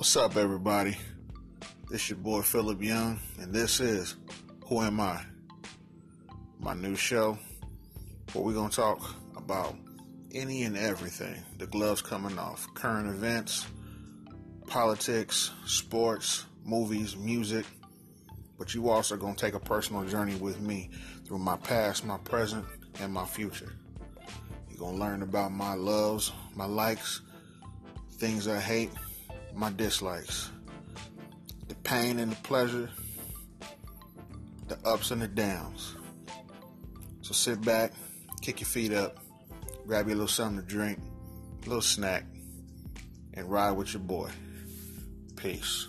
What's up, everybody? This your boy Philip Young, and this is Who Am I? My new show where we're going to talk about any and everything. The gloves coming off, current events, politics, sports, movies, music. But you also going to take a personal journey with me through my past, my present, and my future. You're going to learn about my loves, my likes, things I hate my dislikes, the pain and the pleasure, the ups and the downs. So sit back, kick your feet up, grab you a little something to drink, a little snack, and ride with your boy. Peace.